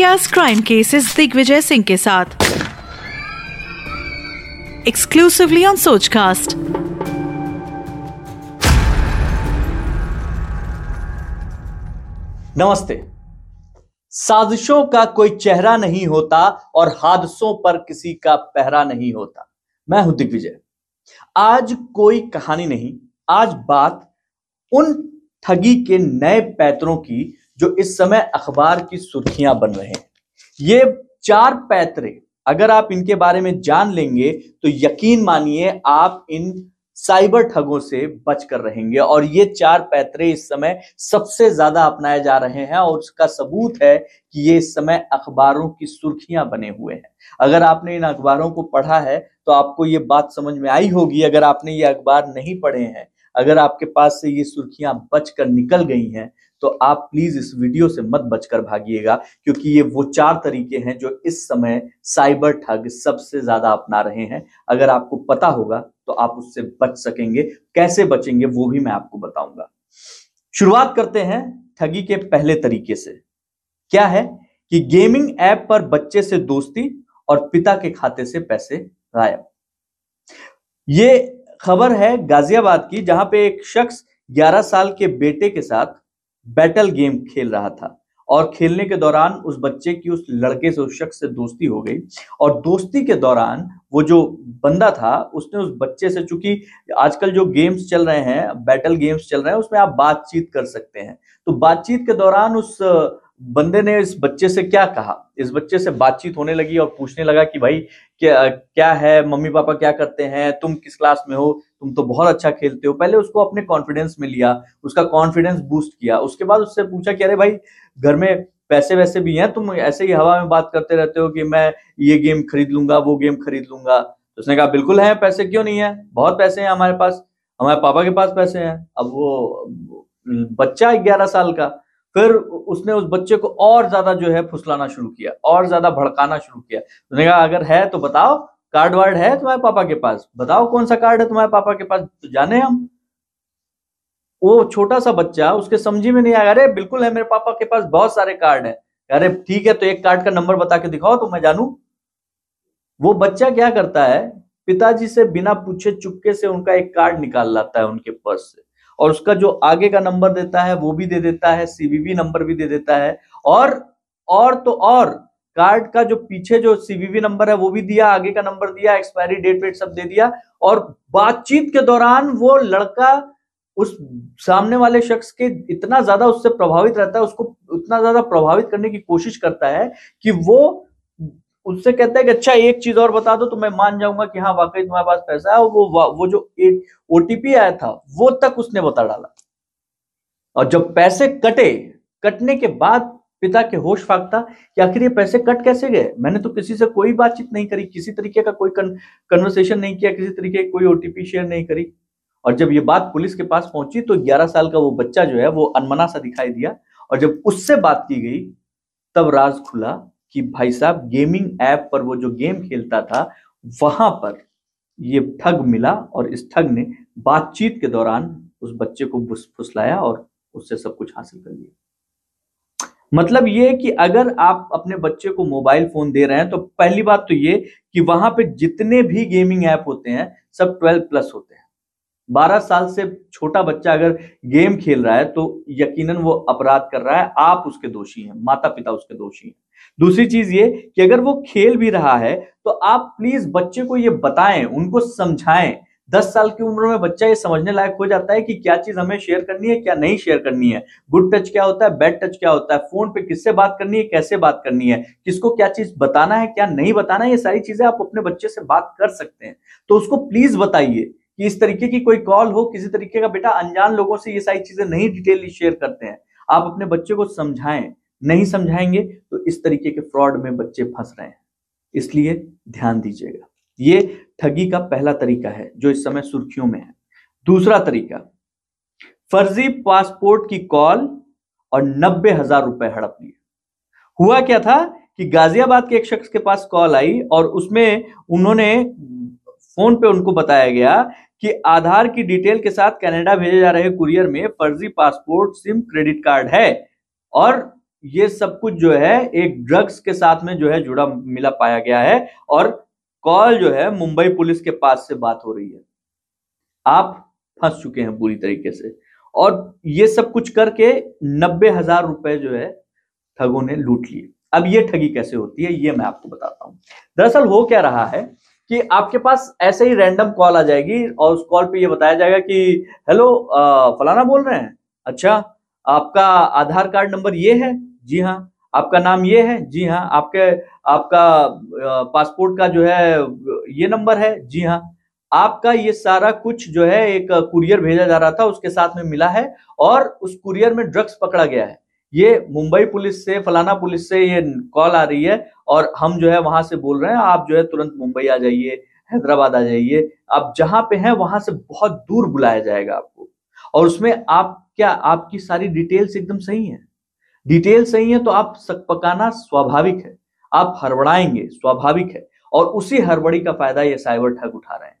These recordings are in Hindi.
India crime cases Digvijay Singh के साथ। एक्सक्लूसिवली ऑन सोचकास्ट नमस्ते। साजिशों का कोई चेहरा नहीं होता और हादसों पर किसी का पहरा नहीं होता। मैं हूँ दिग्विजय। आज कोई कहानी नहीं, आज बात उन ठगी के नए पैतरों की जो इस समय अखबार की सुर्खियाँ बन रहे हैं। ये चार पैतरे, अगर आप इनके बारे में जान लेंगे तो यकीन मानिए आप इन साइबर ठगों से बचकर रहेंगे। और ये चार पैतरे इस समय सबसे ज़्यादा अपनाए जा रहे हैं और उसका सबूत है कि ये इस समय अखबारों की सुर्खियाँ बने हुए हैं। अगर आपने इन अखबारों को पढ़ा है तो आपको ये बात समझ में आई होगी, अगर आपने ये अखबार नहीं पढ़े हैं, अगर आपके पास से ये सुर्खियाँ बचकर निकल गई हैं तो आप प्लीज़ इस वीडियो से मत बचकर भागिएगा, क्योंकि ये वो चार तरीके हैं जो इस समय साइबर ठग सबसे ज़्यादा अपना रहे हैं। अगर आपको पता होगा तो आप उससे बच सकेंगे। कैसे बचेंगे, वो भी मैं आपको बताऊँगा। शुरुआत करते हैं ठगी के पहले तरीके से। क्या है कि गेमिंग ऐप पर बच्चे से दोस्ती और पिता के खाते से पैसे गायब। ये खबर है गाजियाबाद की, जहाँ पे एक शख्स 11 साल के बेटे के साथ बैटल गेम खेल रहा था और खेलने के दौरान उस बच्चे की उस लड़के से, उस शख्स से दोस्ती हो गई और दोस्ती के दौरान वो जो बंदा था, उसने उस बच्चे से, चूँकि आजकल जो गेम्स चल रहे हैं, बैटल गेम्स चल रहे हैं, उसमें आप बातचीत कर सकते हैं। तो बातचीत के दौरान उस बंदे ने इस बच्चे से क्या कहा? इस बच्चे से बातचीत होने लगी और पूछने लगा कि भाई क्या क्या है? मम्मी पापा क्या करते हैं? तुम किस क्लास में हो? तुम तो बहुत अच्छा खेलते हो। पहले उसको अपने कॉन्फिडेंस में लिया, उसका कॉन्फिडेंस बूस्ट किया। उसके बाद उससे पूछा कि अरे भाई, घर में पैसे वैसे भी हैं? तुम ऐसे ही हवा में बात करते रहते हो कि मैं ये गेम खरीद लूँगा, वो गेम खरीद लूँगा। तो उसने कहा, बिल्कुल है, पैसे क्यों नहीं है? बहुत पैसे हैं हमारे पास। हमारे पापा के पास पैसे हैं। अब वो, बच्चा ग्यारह साल का। फिर उसने उस बच्चे को और ज़्यादा जो है फुसलाना शुरू किया, और ज़्यादा भड़काना शुरू किया। उसने कहा, अगर है तो बताओ, कार्ड वार्ड है तुम्हारे पापा के पास? बताओ कौन सा कार्ड है तुम्हारे पापा के पास तो जाने हम। वो छोटा सा बच्चा, उसके समझी में नहीं आया, अरे, बिल्कुल है, मेरे पापा के पास बहुत सारे कार्ड है। अरे, ठीक है तो एक कार्ड का नंबर बता के दिखाओ तो मैं जानू। वो बच्चा क्या करता है, पिताजी से बिना पूछे चुपके से उनका एक कार्ड निकाल लाता है उनके पर्स से। और उसका जो आगे का नंबर देता है, वो भी दे देता है सीवीवी नंबर भी दे देता है। और और तो और, कार्ड का जो पीछे जो सीवीवी नंबर है, वो भी दिया, आगे का नंबर दिया, एक्सपायरी डेट वेट सब दे दिया। और बातचीत के दौरान वो लड़का उस सामने वाले शख्स के इतना ज़्यादा उससे प्रभावित रहता है, उसको उतना ज़्यादा प्रभावित करने की कोशिश करता है कि वो उससे कहता है कि अच्छा एक चीज़ और बता दो तो मैं मान जाऊँगा कि हाँ वाकई तुम्हारे पास पैसा है वो वो जो ओटीपी आया था, वो तक उसने बता डाला। और जब पैसे कटे, कटने के बाद पिता के होश फाकता कि आखिर ये पैसे कट कैसे गए? मैंने तो किसी से कोई बातचीत नहीं करी, किसी तरीके का कोई कन्वर्सेशन नहीं किया, किसी तरीके कोई ओटीपी शेयर नहीं करी। और जब ये बात पुलिस के पास पहुँची तो 11 साल का वो बच्चा जो है, वो अनमना सा दिखाई दिया, और जब उससे बात की गई, तब राज खुला कि भाई साहब गेमिंग ऐप पर वो जो गेम खेलता था, वहाँ पर ये ठग मिला और इस ठग ने बातचीत के दौरान उस बच्चे को फुसलाया और उससे सब कुछ हासिल कर लिया। मतलब ये कि अगर आप अपने बच्चे को मोबाइल फ़ोन दे रहे हैं तो पहली बात तो ये कि वहाँ पे जितने भी गेमिंग ऐप होते हैं, सब ट्वेल्व प्लस होते हैं। बारह साल से छोटा बच्चा अगर गेम खेल रहा है तो यकीनन वो अपराध कर रहा है। आप उसके दोषी हैं माता पिता उसके दोषी हैं। दूसरी चीज़ ये कि अगर वो खेल भी रहा है तो आप प्लीज़ बच्चे को ये बताएँ, उनको समझाएँ। दस साल की उम्र में बच्चा ये समझने लायक हो जाता है कि क्या चीज़ हमें शेयर करनी है, क्या नहीं शेयर करनी है। गुड टच क्या होता है बैड टच क्या होता है फ़ोन पे किससे बात करनी है, कैसे बात करनी है, किसको क्या चीज़ बताना है, क्या नहीं बताना है, ये सारी चीज़ें आप अपने बच्चे से बात कर सकते हैं। तो उसको प्लीज़ बताइए कि इस तरीके की कोई कॉल हो, किसी तरीके का बेटा, अनजान लोगों से ये सारी चीज़ें नहीं डिटेल शेयर करते हैं। आप अपने बच्चे को समझाएँ। नहीं समझाएँगे तो इस तरीके के फ्रॉड में बच्चे फंस रहे हैं। इसलिए ध्यान दीजिएगा। ये ठगी का पहला तरीका है, जो इस समय सुर्खियों में है। दूसरा तरीका, फर्जी पासपोर्ट की कॉल और नब्बे हज़ार रुपए हड़प लिए। हुआ क्या था कि गाजियाबाद के एक शख्स के पास कॉल आई और उसमें उन्होंने फ़ोन पे उनको बताया गया कि आधार की डिटेल के साथ कनाडा भेजे जा रहे कुरियर में फर्जी पासपोर्ट, सिम, क्रेडिट कार्ड है और ये सब कुछ जो है, एक ड्रग्स के साथ में जो है जुड़ा मिला पाया गया है और कॉल जो है मुंबई पुलिस के पास से बात हो रही है। आप फंस चुके हैं पूरी तरीके से। और ये सब कुछ करके नब्बे हज़ार रुपए जो है ठगों ने लूट लिए। अब ये ठगी कैसे होती है, ये मैं आपको बताता हूँ। दरअसल हो क्या रहा है कि आपके पास ऐसे ही रैंडम कॉल आ जाएगी और उस कॉल पे ये बताया जाएगा कि, हेलो फलाना बोल रहे हैं? अच्छा आपका आधार कार्ड नंबर ये है जी हाँ आपका नाम ये है? जी हाँ आपके, आपका पासपोर्ट का जो है, ये नंबर है? जी हाँ आपका ये सारा कुछ जो है, एक कुरियर भेजा जा रहा था, उसके साथ में मिला है और उस कुरियर में ड्रग्स पकड़ा गया है। ये मुंबई पुलिस से, फलाना पुलिस से ये कॉल आ रही है और हम जो है वहाँ से बोल रहे हैं, आप जो है तुरंत मुंबई आ जाइए, हैदराबाद आ जाइए। आप जहाँ पे हैं, वहाँ से बहुत दूर बुलाया जाएगा आपको। और उसमें आप, क्या आपकी सारी डिटेल्स एकदम सही है? डिटेल सही है तो आप सक, पकाना स्वाभाविक है। आप हड़बड़ाएँगे, स्वाभाविक है। और उसी हड़बड़ी का फ़ायदा ये साइबर ठग उठा रहे हैं।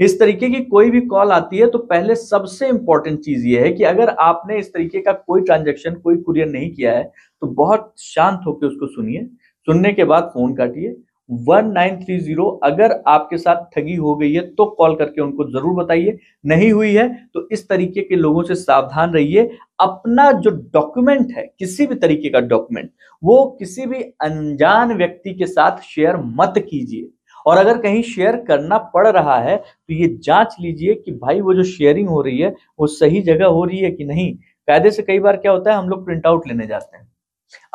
इस तरीके की कोई भी कॉल आती है तो पहले सबसे इंपॉर्टेंट चीज़ ये है कि अगर आपने इस तरीके का कोई ट्रांजेक्शन कोई कुरियर नहीं किया है तो बहुत शांत होकर उसको सुनिए। सुनने के बाद फ़ोन काटिए। 1930, अगर आपके साथ ठगी हो गई है तो कॉल करके उनको ज़रूर बताइए। नहीं हुई है तो इस तरीके के लोगों से सावधान रहिए। अपना जो डॉक्यूमेंट है, किसी भी तरीके का डॉक्यूमेंट, वो किसी भी अनजान व्यक्ति के साथ शेयर मत कीजिए। और अगर कहीं शेयर करना पड़ रहा है तो ये जाँच लीजिए कि भाई वो जो शेयरिंग हो रही है, वो सही जगह हो रही है कि नहीं। कायदे से कई बार क्या होता है, हम लोग प्रिंट आउट लेने जाते हैं।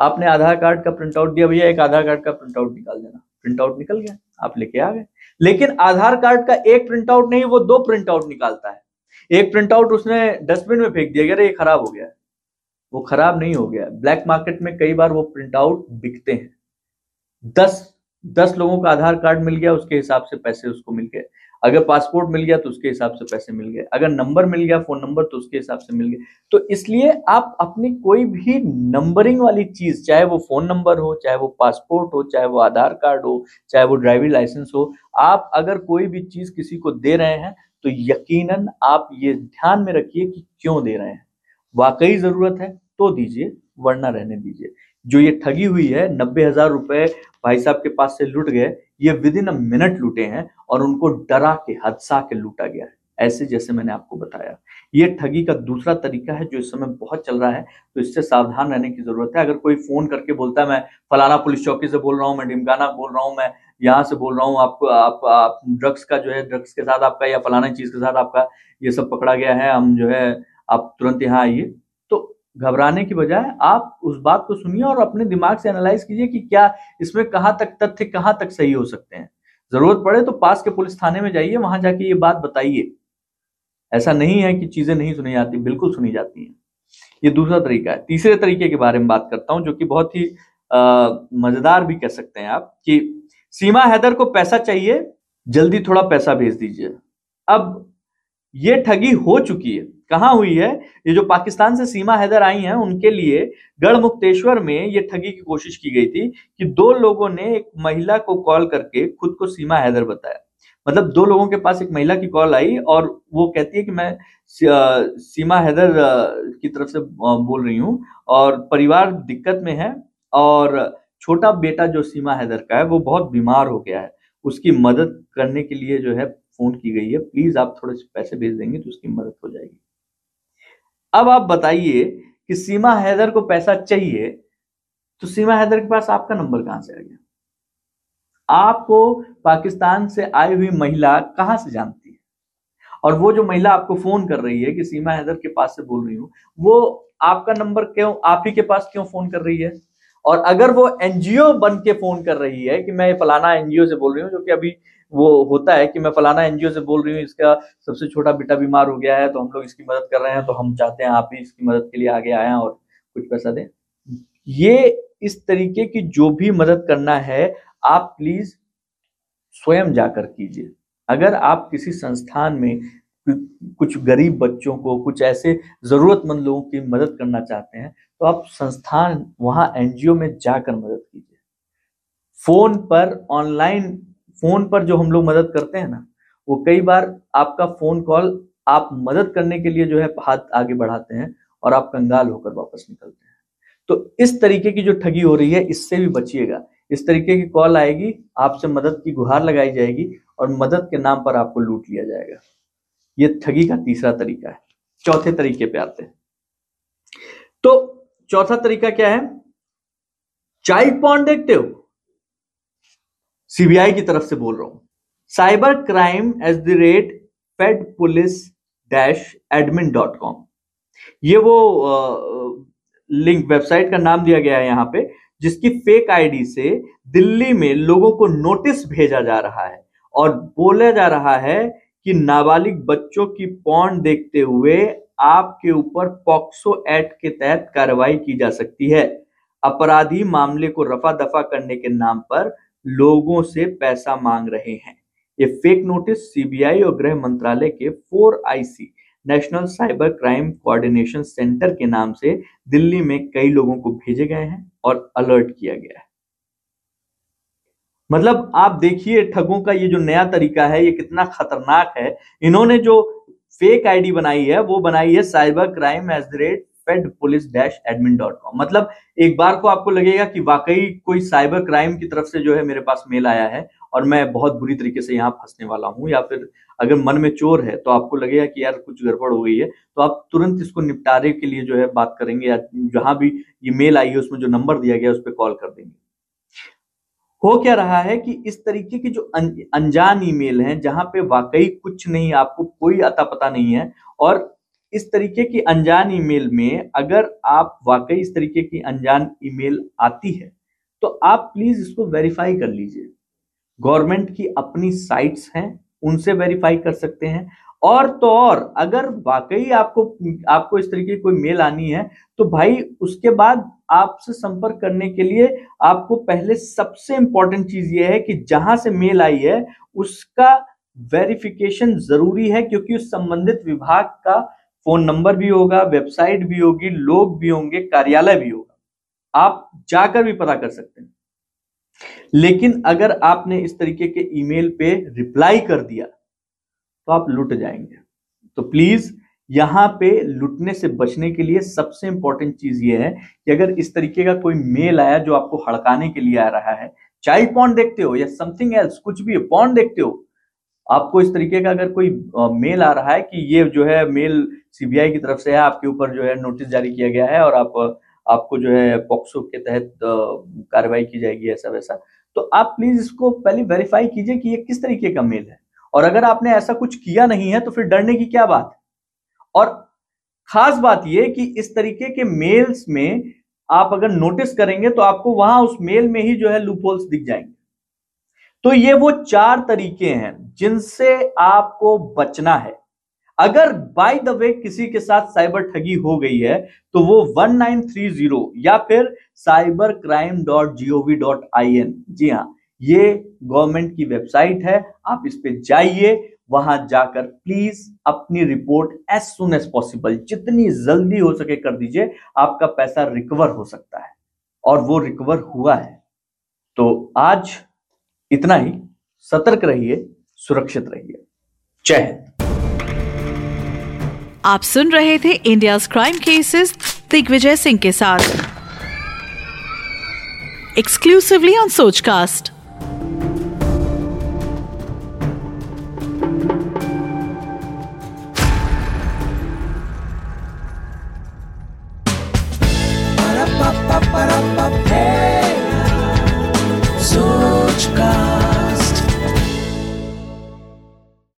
आपने आधार कार्ड का प्रिंट आउट दिया, भैया एक आधार कार्ड का प्रिंट आउट निकाल देना। प्रिंट आउट निकल गया, आप लेके आ गए। लेकिन आधार कार्ड का एक प्रिंट आउट नहीं, वो दो प्रिंट आउट निकालता है। एक प्रिंट आउट उसने डस्टबिन में फेंक दिया गया ये खराब हो गया। वो खराब नहीं हो गया। ब्लैक मार्केट में कई बार वो प्रिंट आउट बिकते हैं। दस दस लोगों का आधार कार्ड मिल गया, उसके हिसाब से पैसे उसको मिल गए। अगर पासपोर्ट मिल गया तो उसके हिसाब से पैसे मिल गए, अगर नंबर मिल गया, फ़ोन नंबर तो उसके हिसाब से मिल गए। तो इसलिए आप अपनी कोई भी नंबरिंग वाली चीज़, चाहे वो फ़ोन नंबर हो, चाहे वो पासपोर्ट हो, चाहे वो आधार कार्ड हो, चाहे वो ड्राइविंग लाइसेंस हो, आप अगर कोई भी चीज़ किसी को दे रहे हैं तो यकीनन आप ये ध्यान में रखिए कि क्यों दे रहे हैं। वाकई ज़रूरत है तो दीजिए, वरना रहने दीजिए। जो ये ठगी हुई है नब्बे हज़ार रुपए भाई साहब के पास से लुट गए ये विद इन अ मिनट लूटे हैं और उनको डरा के हदसा के लूटा गया है। ऐसे जैसे मैंने आपको बताया। ये ठगी का दूसरा तरीका है जो इस समय बहुत चल रहा है तो इससे सावधान रहने की ज़रूरत है। अगर कोई फ़ोन करके बोलता है मैं फलाना पुलिस चौकी से बोल रहा हूँ मैं डिमकाना बोल रहा हूँ मैं यहाँ से बोल रहा हूँ आपको आप, आप ड्रग्स का जो है ड्रग्स के साथ आपका या फलाना चीज़ के साथ आपका ये सब पकड़ा गया है हम जो है आप तुरंत यहाँ आइए। घबराने की बजाय आप उस बात को सुनिए और अपने दिमाग से एनालाइज कीजिए कि क्या इसमें कहाँ तक तथ्य कहाँ तक सही हो सकते हैं। ज़रूरत पड़े तो पास के पुलिस थाने में जाइए, वहाँ जाके ये बात बताइए। ऐसा नहीं है कि चीज़ें नहीं सुनी जाती, बिल्कुल सुनी जाती हैं। ये दूसरा तरीका है। तीसरे तरीके के बारे में बात करता हूँ जो कि बहुत ही मज़ेदार भी कह सकते हैं आप कि सीमा हैदर को पैसा चाहिए, जल्दी थोड़ा पैसा भेज दीजिए। अब ये ठगी हो चुकी है। कहाँ हुई है? ये जो पाकिस्तान से सीमा हैदर आई हैं, उनके लिए गढ़ मुक्तेश्वर में ये ठगी की कोशिश की गई थी कि दो लोगों ने एक महिला को कॉल करके खुद को सीमा हैदर बताया। मतलब दो लोगों के पास एक महिला की कॉल आई और वो कहती है कि मैं सीमा हैदर की तरफ़ से बोल रही हूँ और परिवार दिक्कत में है और छोटा बेटा जो सीमा हैदर का है, वो बहुत बीमार हो गया है। उसकी मदद करने के लिए जो है फ़ोन की गई है। प्लीज़ आप थोड़े से पैसे भेज देंगे तो उसकी मदद हो जाएगी। अब आप बताइए कि सीमा हैदर को पैसा चाहिए तो सीमा हैदर के पास आपका नंबर कहाँ से आ गया? आपको पाकिस्तान से आई हुई महिला कहाँ से जानती है? और वो जो महिला आपको फ़ोन कर रही है कि सीमा हैदर के पास से बोल रही हूँ, वो आपका नंबर क्यों, आप ही के पास क्यों फ़ोन कर रही है? और अगर वो एनजीओ बन के फ़ोन कर रही है कि मैं फलाना एनजीओ से बोल रही हूँ, जो कि अभी वो होता है कि मैं फलाना एनजीओ से बोल रही हूँ, इसका सबसे छोटा बेटा बीमार हो गया है तो हम लोग इसकी मदद कर रहे हैं तो हम चाहते हैं आप भी इसकी मदद के लिए आगे आए और कुछ पैसा दें। ये इस तरीके की जो भी मदद करना है, आप प्लीज़ स्वयं जाकर कीजिए। अगर आप किसी संस्थान में कुछ गरीब बच्चों को कुछ ऐसे जरूरतमंद लोगों की मदद करना चाहते हैं तो आप संस्थान, वहाँ एनजीओ में जाकर मदद कीजिए। फ़ोन पर, ऑनलाइन फ़ोन पर जो हम लोग मदद करते हैं ना, वो कई बार आपका फ़ोन कॉल आप मदद करने के लिए जो है हाथ आगे बढ़ाते हैं और आप कंगाल होकर वापस निकलते हैं। तो इस तरीके की जो ठगी हो रही है, इससे भी बचिएगा। इस तरीके की कॉल आएगी, आपसे मदद की गुहार लगाई जाएगी और मदद के नाम पर आपको लूट लिया जाएगा। ये ठगी का तीसरा तरीका है। चौथे तरीके पे आते हैं। तो चौथा तरीका क्या है? चाइल्ड पॉन देखते हो सीबीआई की तरफ़ से बोल रहा हूँ। Cyber crime at the rate fed police dash admin dot com ये वो लिंक वेबसाइट का नाम दिया गया है यहाँ पे, जिसकी फेक आईडी से दिल्ली में लोगों को नोटिस भेजा जा रहा है और बोला जा रहा है कि नाबालिग बच्चों की पौन देखते हुए आपके ऊपर पॉक्सो एक्ट के तहत कार्रवाई की जा सकती है। अपराधी मामले को रफा दफ़ा करने के नाम पर लोगों से पैसा मांग रहे हैं। ये फेक नोटिस सीबीआई और गृह मंत्रालय के four IC national cyber crime coordination centre के नाम से दिल्ली में कई लोगों को भेजे गए हैं और अलर्ट किया गया है। मतलब आप देखिए ठगों का ये जो नया तरीका है, ये कितना खतरनाक है। इन्होंने जो फेक आईडी बनाई है, वो बनाई है cyber crime at the rate fed police dash admin dot com मतलब एक बार को आपको लगेगा कि वाकई कोई साइबर क्राइम की तरफ़ से जो है मेरे पास मेल आया है और मैं बहुत बुरी तरीके से यहाँ फंसने वाला हूँ या फिर अगर मन में चोर है तो आपको लगेगा कि यार कुछ गड़बड़ हो गई है तो आप तुरंत इसको निपटारे के लिए जो है बात करेंगे या जहाँ भी ये मेल आई है उसमें जो नंबर दिया गया उस पर कॉल कर देंगे। हो क्या रहा है कि इस तरीके की जो अनजान ईमेल हैं जहाँ पे वाकई कुछ नहीं, आपको कोई अता पता नहीं है और इस तरीके की अनजान ईमेल में अगर आप वाकई इस तरीके की अनजान ईमेल आती है तो आप प्लीज़ इसको वेरीफाई कर लीजिए। गवर्नमेंट की अपनी साइट्स हैं, उनसे वेरीफाई कर सकते हैं। और तो और, अगर वाकई आपको आपको इस तरीके की कोई मेल आनी है तो भाई उसके बाद आपसे संपर्क करने के लिए आपको पहले सबसे इंपॉर्टेंट चीज़ ये है कि जहाँ से मेल आई है, उसका वेरिफिकेशन ज़रूरी है, क्योंकि उस संबंधित विभाग का फ़ोन नंबर भी होगा, वेबसाइट भी होगी, लोग भी होंगे, कार्यालय भी होगा। आप जाकर भी पता कर सकते हैं। लेकिन अगर आपने इस तरीके के ईमेल पे रिप्लाई कर दिया तो आप लुट जाएँगे। तो प्लीज़, यहाँ पे लुटने से बचने के लिए सबसे इंपॉर्टेंट चीज़ ये है कि अगर इस तरीके का कोई मेल आया जो आपको हड़काने के लिए आ रहा है चाइल्ड पॉन्ड देखते हो या समथिंग एल्स कुछ भी पॉन्ड देखते हो, आपको इस तरीके का अगर कोई मेल आ रहा है कि ये जो है मेल सीबीआई की तरफ़ से है, आपके ऊपर जो है नोटिस जारी किया गया है और आप, आपको जो है पॉक्सो के तहत कार्रवाई की जाएगी ऐसा वैसा। तो आप प्लीज़ इसको पहले वेरीफाई कीजिए कि ये किस तरीके का मेल है। और अगर आपने ऐसा कुछ किया नहीं है तो फिर डरने की क्या बात और खास बात यह कि इस तरीके के मेल्स में आप अगर नोटिस करेंगे तो आपको वहाँ उस मेल में ही जो है लूपहोल्स दिख जाएँगे। तो ये वो चार तरीके हैं जिनसे आपको बचना है। अगर बाय द वे किसी के साथ साइबर ठगी हो गई है तो वो 1930 या फिर cyber crime dot G O V dot I N जी हाँ ये गवर्नमेंट की वेबसाइट है, आप इस पे जाइए, वहाँ जाकर प्लीज़ अपनी report as soon as possible जितनी जल्दी हो सके कर दीजिए, आपका पैसा रिकवर हो सकता है, और वो रिकवर हुआ है। तो आज इतना ही, सतर्क रहिए, सुरक्षित रहिए। जय हिंद। आप सुन रहे थे India crime cases Digvijay Singh के साथ। Exclusively on Sochcast